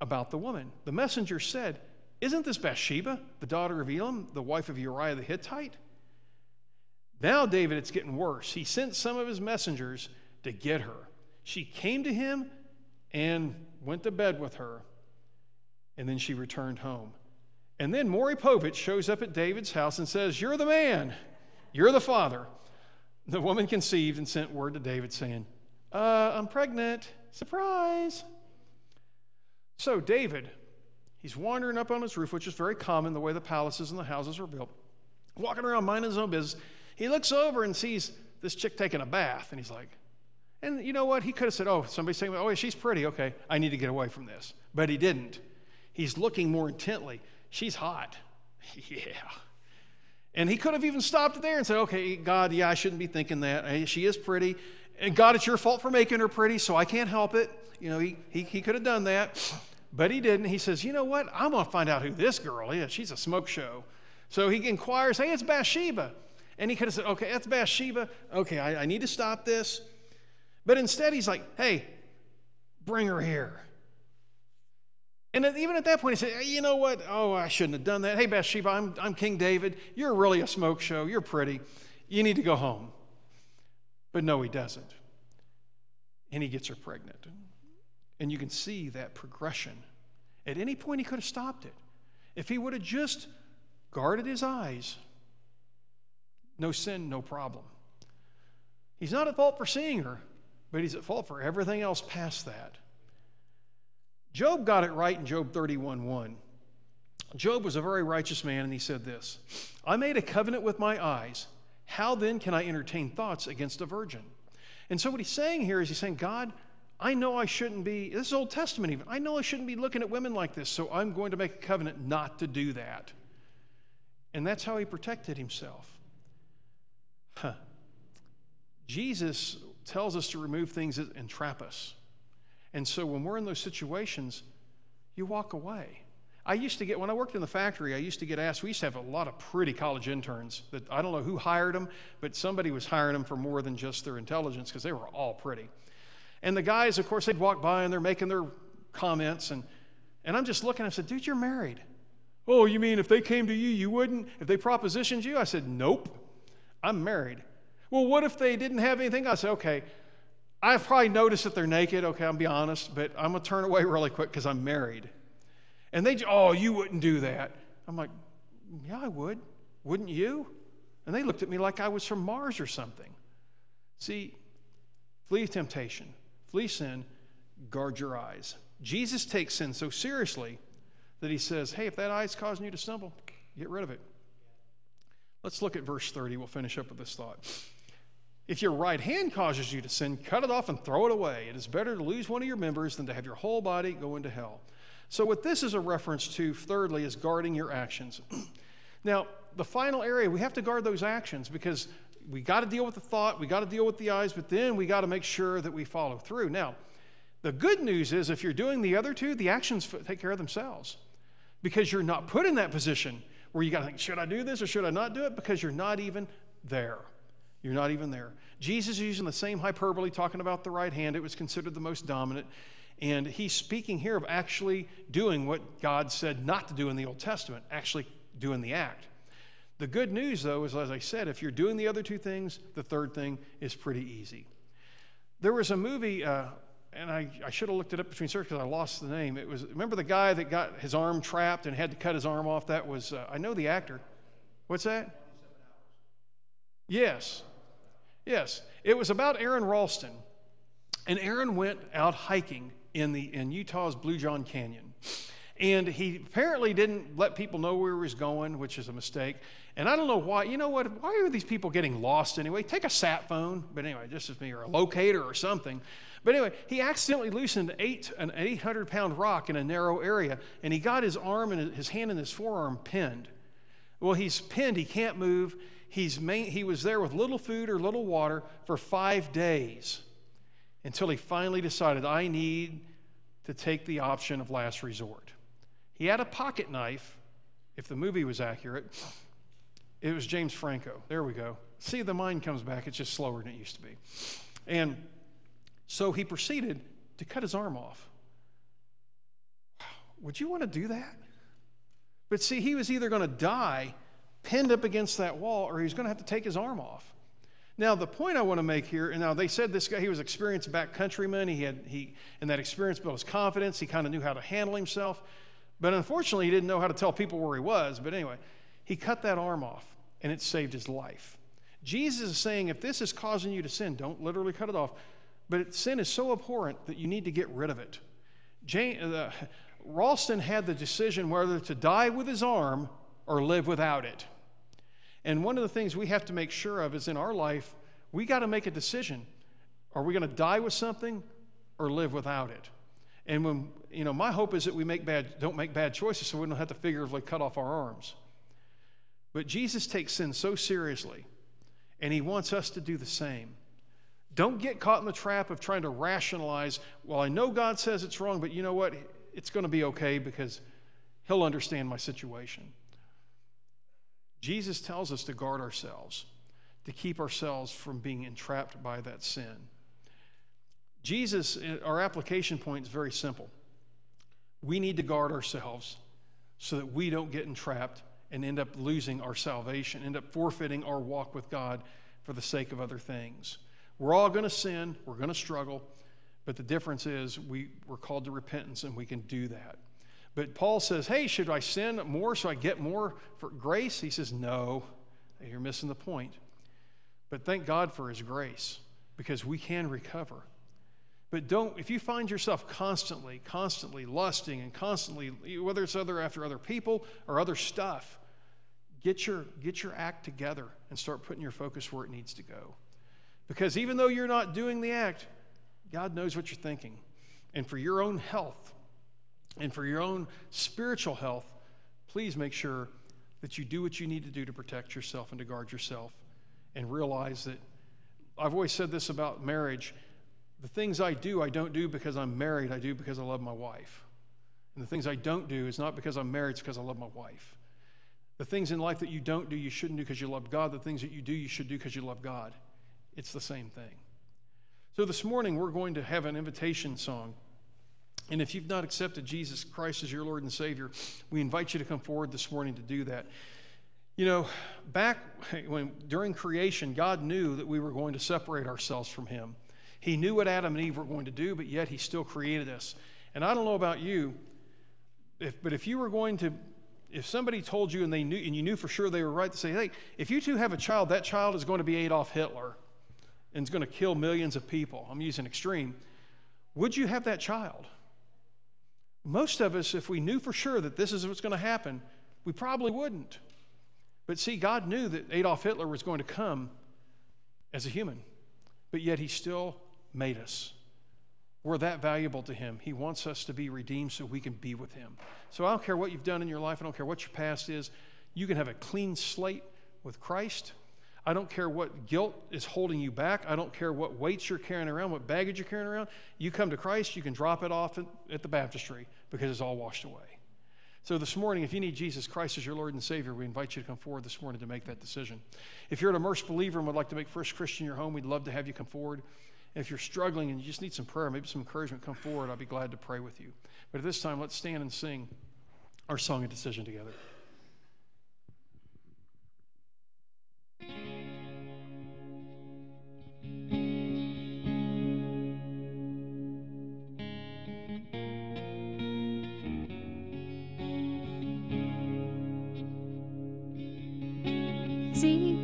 C: about the woman. The messenger said, Isn't this Bathsheba, the daughter of Elam, the wife of Uriah the Hittite? Now, David, it's getting worse. He sent some of his messengers to get her. She came to him and went to bed with her and then she returned home. And then Maury Povich shows up at David's house and says, You're the man, you're the father. The woman conceived and sent word to David saying, uh, I'm pregnant. Surprise. So, David, he's wandering up on his roof, which is very common the way the palaces and the houses are built, walking around minding his own business. He looks over and sees this chick taking a bath, and he's like, and you know what? He could have said, Oh, somebody's saying, Oh, she's pretty. Okay, I need to get away from this. But he didn't. He's looking more intently. She's hot. *laughs* yeah. And he could have even stopped there and said, okay, God, yeah, I shouldn't be thinking that. Hey, she is pretty. And God, it's your fault for making her pretty, so I can't help it. You know, he, he, he could have done that, but he didn't. He says, you know what? I'm going to find out who this girl is. She's a smoke show. So he inquires, hey, it's Bathsheba. And he could have said, okay, that's Bathsheba. Okay, I, I need to stop this. But instead, he's like, hey, bring her here. And even at that point, he said, You know what? Oh, I shouldn't have done that. Hey, Bathsheba, I'm, I'm King David. You're really a smoke show. You're pretty. You need to go home. But no, he doesn't. And he gets her pregnant. And you can see that progression. At any point, he could have stopped it. If he would have just guarded his eyes, no sin, no problem. He's not at fault for seeing her, but he's at fault for everything else past that. Job got it right in Job 31 1. Job was a very righteous man, and he said this I made a covenant with my eyes. How then can I entertain thoughts against a virgin? And so, what he's saying here is he's saying, God, I know I shouldn't be, this is Old Testament even, I know I shouldn't be looking at women like this, so I'm going to make a covenant not to do that. And that's how he protected himself. Huh. Jesus tells us to remove things that entrap us. And so when we're in those situations, you walk away. I used to get, when I worked in the factory, I used to get asked, we used to have a lot of pretty college interns that I don't know who hired them, but somebody was hiring them for more than just their intelligence because they were all pretty. And the guys, of course, they'd walk by and they're making their comments. And, and I'm just looking, I said, dude, you're married. Oh, you mean if they came to you, you wouldn't? If they propositioned you? I said, nope, I'm married. Well, what if they didn't have anything? I said, okay, I've probably noticed that they're naked. Okay, I'll be honest, but I'm going to turn away *laughs* really quick because I'm married. And they, oh, you wouldn't do that. I'm like, yeah, I would. Wouldn't you? And they looked at me like I was from Mars or something. See, flee temptation, flee sin, guard your eyes. Jesus takes sin so seriously that he says, hey, if that eye's causing you to stumble, get rid of it. Let's look at verse 30. We'll finish up with this thought. If your right hand causes you to sin, cut it off and throw it away. It is better to lose one of your members than to have your whole body go into hell. So, what this is a reference to, thirdly, is guarding your actions. *clears throat* now, the final area, we have to guard those actions because we got to deal with the thought, we got to deal with the eyes, but then we got to make sure that we follow through. Now, the good news is if you're doing the other two, the actions take care of themselves because you're not put in that position where you got to think, should I do this or should I not do it? Because you're not even there. You're not even there. Jesus is using the same hyperbole, talking about the right hand. It was considered the most dominant. And he's speaking here of actually doing what God said not to do in the Old Testament, actually doing the act. The good news, though, is as I said, if you're doing the other two things, the third thing is pretty easy. There was a movie, uh, and I, I, should have looked it up between search because I lost the name. It was remember the guy that got his arm trapped and had to cut his arm off. That was uh, I know the actor. What's that? Yes, yes. It was about Aron Ralston, and Aron went out hiking in the in Utah's Blue John Canyon. And he apparently didn't let people know where he was going, which is a mistake. And I don't know why. You know what? Why are these people getting lost anyway? Take a sat phone, but anyway, just as me, or a locator or something. But anyway, he accidentally loosened eight, an 800 pound rock in a narrow area, and he got his arm and his hand and his forearm pinned. Well, he's pinned, he can't move. He's main, he was there with little food or little water for five days until he finally decided, I need to take the option of last resort. He had a pocket knife, if the movie was accurate. It was James Franco. There we go. See, the mind comes back. It's just slower than it used to be. And so he proceeded to cut his arm off. Would you want to do that? But see, he was either going to die pinned up against that wall or he was going to have to take his arm off. Now, the point I want to make here, and now they said this guy, he was experienced backcountryman. He had, he, and that experience built his confidence. He kind of knew how to handle himself. But unfortunately, he didn't know how to tell people where he was. But anyway, he cut that arm off, and it saved his life. Jesus is saying, if this is causing you to sin, don't literally cut it off. But sin is so abhorrent that you need to get rid of it. Jane, uh, Ralston had the decision whether to die with his arm or live without it. And one of the things we have to make sure of is in our life, we got to make a decision. Are we going to die with something or live without it? And when, you know, my hope is that we make bad, don't make bad choices so we don't have to figuratively cut off our arms. But Jesus takes sin so seriously, and he wants us to do the same. Don't get caught in the trap of trying to rationalize, well, I know God says it's wrong, but you know what? It's going to be okay because he'll understand my situation. Jesus tells us to guard ourselves, to keep ourselves from being entrapped by that sin. Jesus, our application point is very simple. We need to guard ourselves so that we don't get entrapped and end up losing our salvation, end up forfeiting our walk with God for the sake of other things. We're all going to sin, we're going to struggle, but the difference is we, we're called to repentance and we can do that. But Paul says, hey, should I sin more so I get more for grace? He says, no, you're missing the point. But thank God for his grace because we can recover. But don't, if you find yourself constantly, constantly lusting and constantly, whether it's other after other people or other stuff, get your, get your act together and start putting your focus where it needs to go. Because even though you're not doing the act, God knows what you're thinking. And for your own health and for your own spiritual health, please make sure that you do what you need to do to protect yourself and to guard yourself and realize that I've always said this about marriage the things I do, I don't do because I'm married, I do because I love my wife. And the things I don't do is not because I'm married, it's because I love my wife. The things in life that you don't do, you shouldn't do because you love God. The things that you do, you should do because you love God. It's the same thing. So this morning, we're going to have an invitation song. And if you've not accepted Jesus Christ as your Lord and Savior, we invite you to come forward this morning to do that. You know, back when during creation, God knew that we were going to separate ourselves from Him. He knew what Adam and Eve were going to do, but yet He still created us. And I don't know about you, if, but if you were going to, if somebody told you and they knew, and you knew for sure they were right to say, hey, if you two have a child, that child is going to be Adolf Hitler and is going to kill millions of people. I'm using extreme. Would you have that child? Most of us, if we knew for sure that this is what's going to happen, we probably wouldn't. But see, God knew that Adolf Hitler was going to come as a human, but yet He still made us. We're that valuable to Him. He wants us to be redeemed so we can be with Him. So I don't care what you've done in your life, I don't care what your past is. You can have a clean slate with Christ. I don't care what guilt is holding you back. I don't care what weights you're carrying around, what baggage you're carrying around. You come to Christ, you can drop it off at the baptistry because it's all washed away. So, this morning, if you need Jesus Christ as your Lord and Savior, we invite you to come forward this morning to make that decision. If you're an immersed believer and would like to make First Christian your home, we'd love to have you come forward. If you're struggling and you just need some prayer, maybe some encouragement, come forward. I'd be glad to pray with you. But at this time, let's stand and sing our song of decision together.
D: See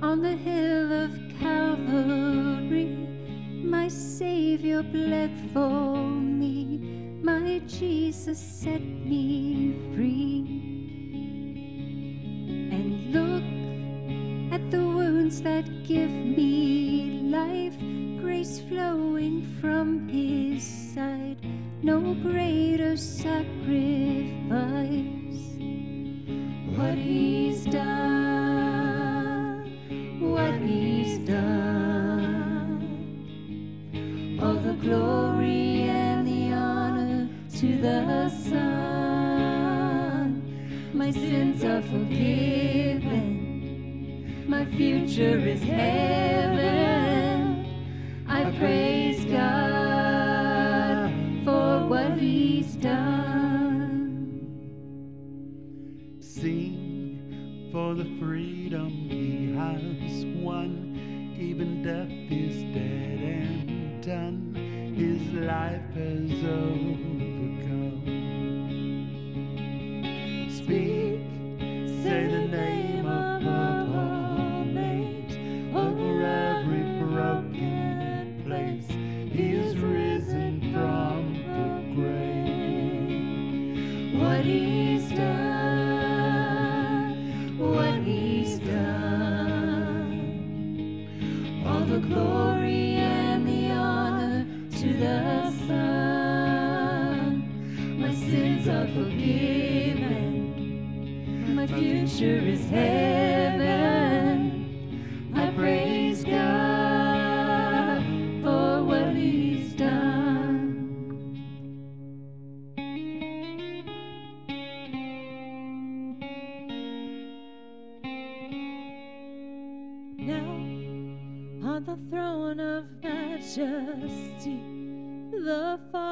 D: on the hill of Calvary, my Savior bled for me, my Jesus set me free. That give me life, grace flowing from His side, no greater sacrifice what he's done, what he's done. All the glory and the honor to the Son. My sins are forgiven, my future is heaven. I praise God for what he's done.
A: Sing for the freedom he has won. Even death
D: my future is heaven. I praise God for what he's done. Now, on the throne of majesty, the Father's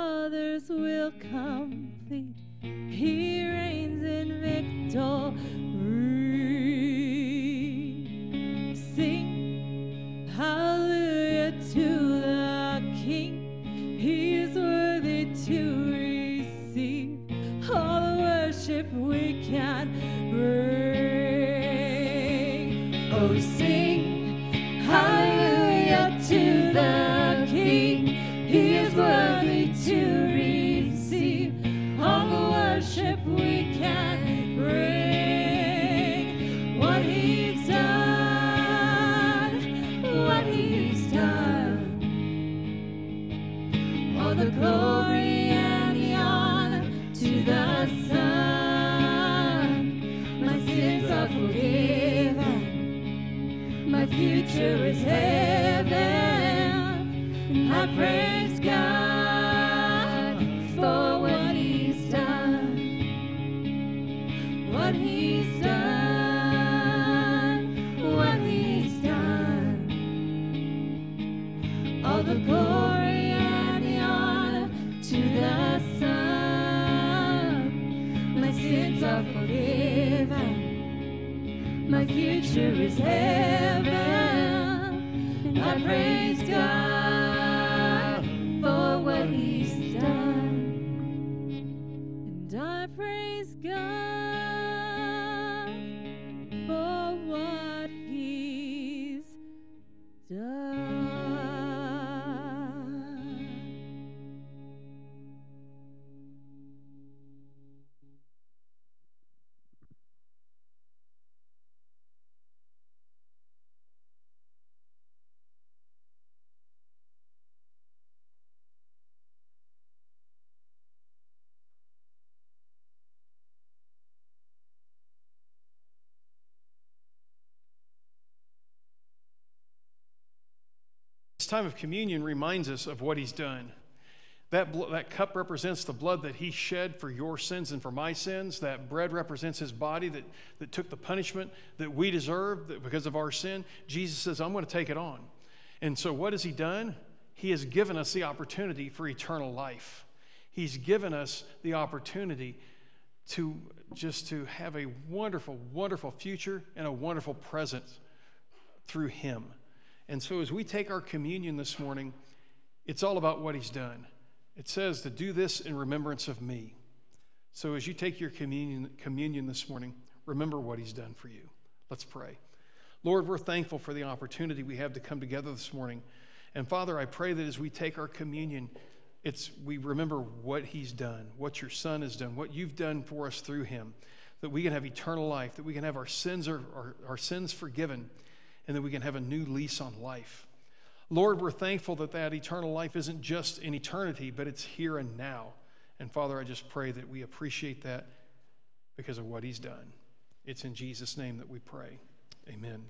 C: This time of communion reminds us of what he's done. That, bl- that cup represents the blood that he shed for your sins and for my sins. That bread represents his body that, that took the punishment that we deserve because of our sin. Jesus says, I'm going to take it on. And so, what has he done? He has given us the opportunity for eternal life. He's given us the opportunity to just to have a wonderful, wonderful future and a wonderful present through him. And so, as we take our communion this morning, it's all about what he's done. It says to do this in remembrance of me. So, as you take your communion, communion this morning, remember what he's done for you. Let's pray. Lord, we're thankful for the opportunity we have to come together this morning. And Father, I pray that as we take our communion, it's we remember what he's done, what your son has done, what you've done for us through him, that we can have eternal life, that we can have our sins our, our, our sins forgiven, and that we can have a new lease on life. Lord, we're thankful that that eternal life isn't just in eternity, but it's here and now. And Father, I just pray that we appreciate that because of what he's done. It's in Jesus' name that we pray. Amen.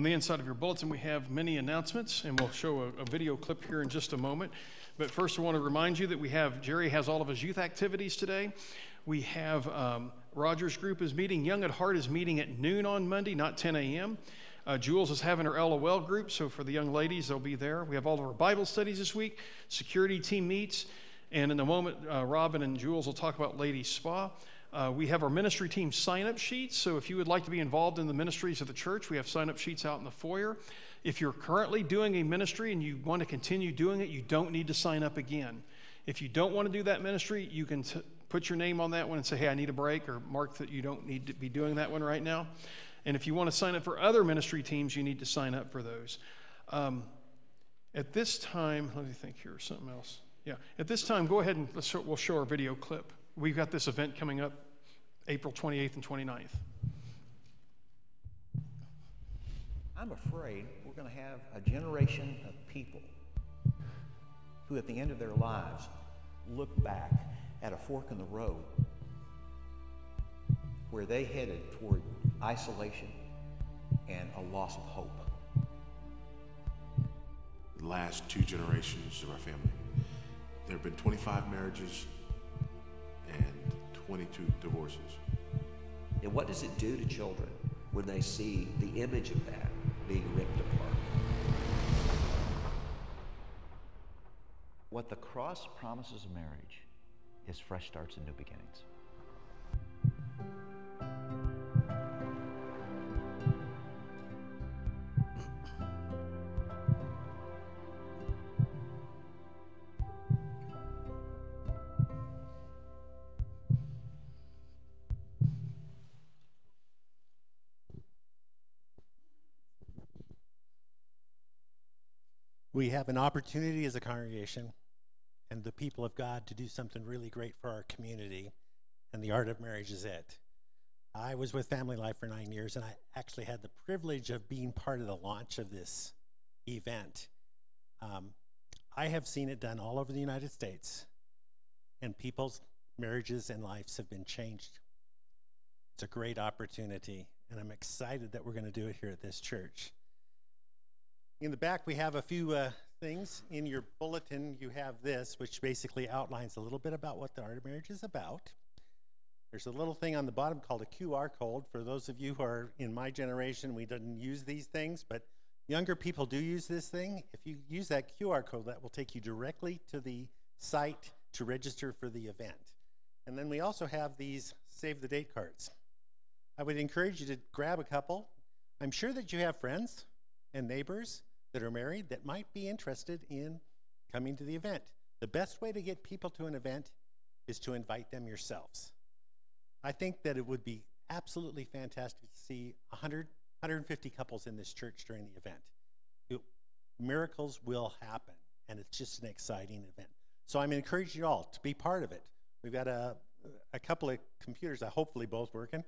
C: On the inside of your bulletin, we have many announcements, and we'll show a, a, video clip here in just a moment. But first, I want to remind you that we have Jerry has all of his youth activities today. We have um, Rogers Group is meeting. Young at Heart is meeting at noon on Monday, not 10 a.m. Uh, Jules is having her LOL group, so for the young ladies, they'll be there. We have all of our Bible studies this week. Security team meets, and in a moment, uh, Robin and Jules will talk about Ladies Spa. Uh, we have our ministry team sign up sheets. So if you would like to be involved in the ministries of the church, we have sign up sheets out in the foyer. If you're currently doing a ministry and you want to continue doing it, you don't need to sign up again. If you don't want to do that ministry, you can t- put your name on that one and say, hey, I need a break, or mark that you don't need to be doing that one right now. And if you want to sign up for other ministry teams, you need to sign up for those. Um, at this time, let me think here, something else. Yeah, at this time, go ahead and we'll show our video clip. We've got this event coming up April 28th and 29th.
E: I'm afraid we're going to have a generation of people who, at the end of their lives, look back at a fork in the road where they headed toward isolation and a loss of hope.
F: The last two generations of our family, there have been 25 marriages and 22 divorces.
G: And what does it do to children when they see the image of that being ripped apart?
E: What the cross promises marriage is fresh starts and new beginnings.
H: We have an opportunity as a congregation and the people of God to do something really great for our community, and the art of marriage is it. I was with Family Life for nine years, and I actually had the privilege of being part of the launch of this event. Um, I have seen it done all over the United States, and people's marriages and lives have been changed. It's a great opportunity, and I'm excited that we're going to do it here at this church. In the back, we have a few uh, things. In your bulletin, you have this, which basically outlines a little bit about what the art of marriage is about. There's a little thing on the bottom called a QR code. For those of you who are in my generation, we didn't use these things, but younger people do use this thing. If you use that QR code, that will take you directly to the site to register for the event. And then we also have these save the date cards. I would encourage you to grab a couple. I'm sure that you have friends and neighbors that are married that might be interested in coming to the event. The best way to get people to an event is to invite them yourselves. I think that it would be absolutely fantastic to see 100, 150 couples in this church during the event. It, miracles will happen, and it's just an exciting event. So I'm encouraging you all to be part of it. We've got a, a couple of computers, uh, hopefully both working,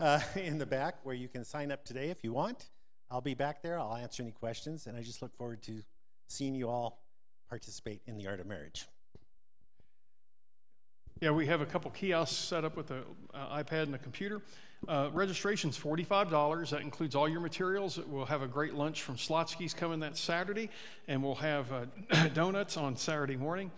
H: uh, *laughs* in the back where you can sign up today if you want. I'll be back there. I'll answer any questions, and I just look forward to seeing you all participate in the art of marriage.
C: Yeah, we have a couple kiosks set up with an uh, iPad and a computer. Uh, registration's $45. That includes all your materials. We'll have a great lunch from Schlotzsky's coming that Saturday, and we'll have uh, *clears throat* donuts on Saturday morning.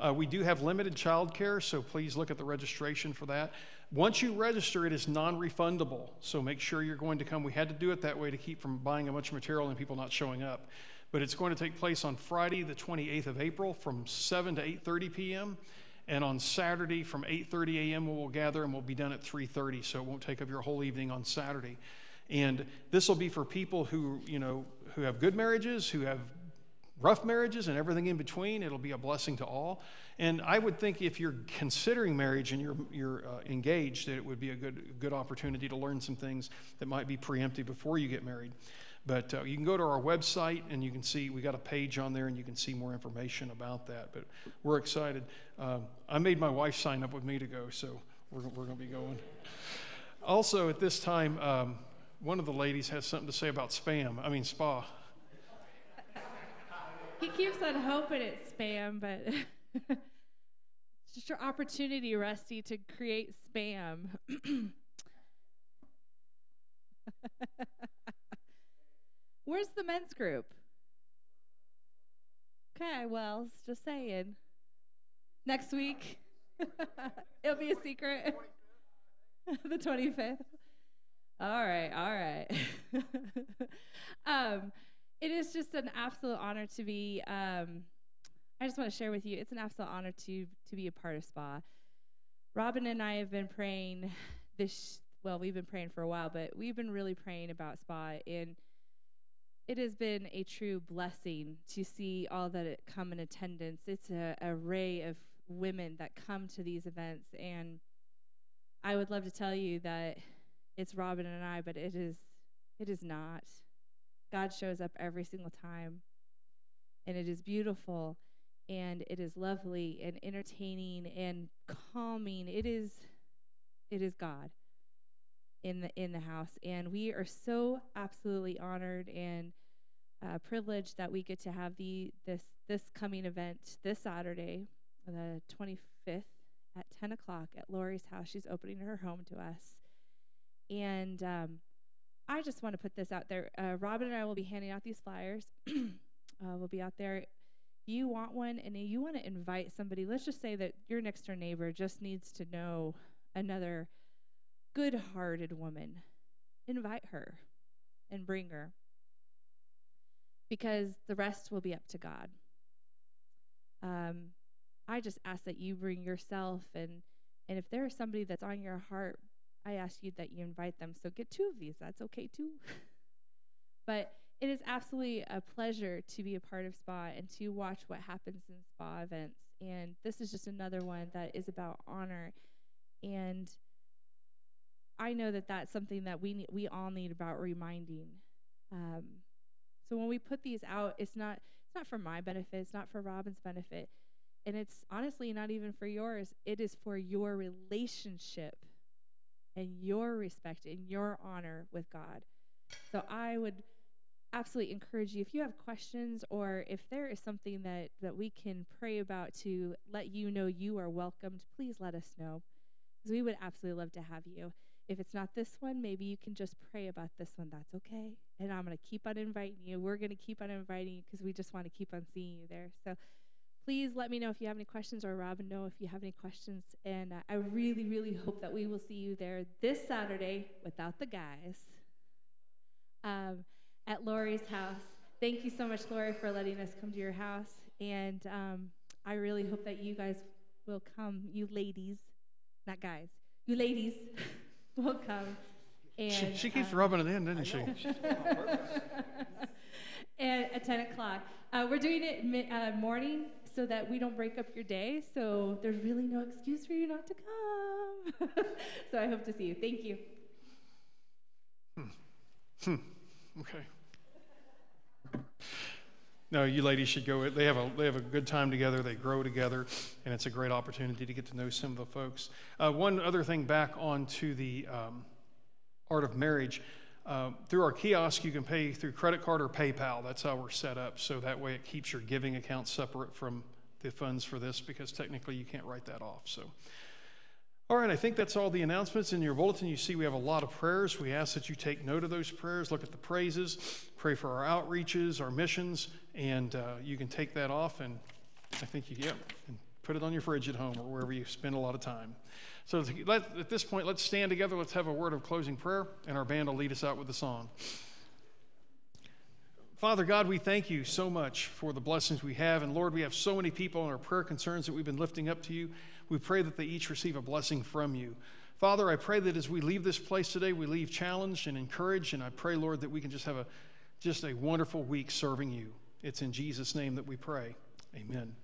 C: Uh, we do have limited childcare, so please look at the registration for that. Once you register, it is non refundable. So make sure you're going to come. We had to do it that way to keep from buying a bunch of material and people not showing up. But it's going to take place on Friday, the 28th of April from 7 to 8.30 p.m. And on Saturday from 8.30 a.m. we'll gather and we'll be done at 3.30. So it won't take up your whole evening on Saturday. And this will be for people who, you know, who have good marriages, who have rough marriages and everything in between. It'll be a blessing to all. And I would think if you're considering marriage and you're, you're uh, engaged, that it would be a good, good opportunity to learn some things that might be preemptive before you get married. But uh, you can go to our website and you can see, we got a page on there and you can see more information about that. But we're excited. Um, I made my wife sign up with me to go, so we're, we're going to be going. Also, at this time, um, one of the ladies has something to say about spam, I mean, spa.
I: He keeps on hoping it's spam, but *laughs* it's just your opportunity, Rusty, to create spam. *coughs* Where's the men's group? Okay, well, just saying. Next week, *laughs* it'll be a secret. *laughs* the 25th. All right, all right. um, it is just an absolute honor to be. Um, I just want to share with you. It's an absolute honor to to be a part of Spa. Robin and I have been praying this. Well, we've been praying for a while, but we've been really praying about Spa, and it has been a true blessing to see all that come in attendance. It's a array of women that come to these events, and I would love to tell you that it's Robin and I, but it is it is not. God shows up every single time. And it is beautiful and it is lovely and entertaining and calming. It is it is God in the in the house and we are so absolutely honored and uh, privileged that we get to have the this this coming event this Saturday, the 25th at 10 o'clock at Lori's house. She's opening her home to us. And um, I just want to put this out there. Uh, Robin and I will be handing out these flyers. *clears throat* uh, we'll be out there. You want one and you want to invite somebody, let's just say that your next door neighbor just needs to know another good hearted woman. Invite her and bring her because the rest will be up to God. Um, I just ask that you bring yourself and and if there is somebody that's on your heart, I ask you that you invite them. So get two of these. That's okay too. *laughs* but it is absolutely a pleasure to be a part of SPA and to watch what happens in SPA events. And this is just another one that is about honor. And I know that that's something that we need, we all need about reminding. Um, so when we put these out, it's not it's not for my benefit. It's not for Robin's benefit. And it's honestly not even for yours, it is for your relationship and your respect and your honor with God. So I would absolutely encourage you if you have questions or if there is something that that we can pray about to let you know you are welcomed, please let us know. Because we would absolutely love to have you. If it's not this one, maybe you can just pray about this one. That's okay. And I'm going to keep on inviting you. We're going to keep on inviting you because we just want to keep on seeing you there. So please let me know if you have any questions or Robin know if you have any questions. And uh, I really, really hope that we will see you there this Saturday without the guys um, at Lori's house. Thank you so much, Lori, for letting us come to your house. And um, I really hope that you guys will come, you ladies, not guys, you ladies *laughs* will come. And,
C: She, she keeps
I: um,
C: rubbing it in, doesn't she? *laughs*
I: and at 10 o'clock. Uh, we're doing it mi- uh, morning so that we don't break up your day. So there's really no excuse for you not to come. *laughs* so I hope to see you. Thank you. Hmm.
C: Okay. No, you ladies should go. They have a they have a good time together. They grow together, and it's a great opportunity to get to know some of the folks. Uh, one other thing, back onto the um, art of marriage. Uh, through our kiosk, you can pay through credit card or PayPal. That's how we're set up. So that way, it keeps your giving account separate from the funds for this, because technically you can't write that off. So. All right, I think that's all the announcements. In your bulletin, you see we have a lot of prayers. We ask that you take note of those prayers, look at the praises, pray for our outreaches, our missions, and uh, you can take that off and I think you, yeah, put it on your fridge at home or wherever you spend a lot of time. So let, at this point, let's stand together. Let's have a word of closing prayer, and our band will lead us out with the song. Father God, we thank you so much for the blessings we have. And Lord, we have so many people in our prayer concerns that we've been lifting up to you. We pray that they each receive a blessing from you. Father, I pray that as we leave this place today, we leave challenged and encouraged. And I pray, Lord, that we can just have a just a wonderful week serving you. It's in Jesus' name that we pray. Amen.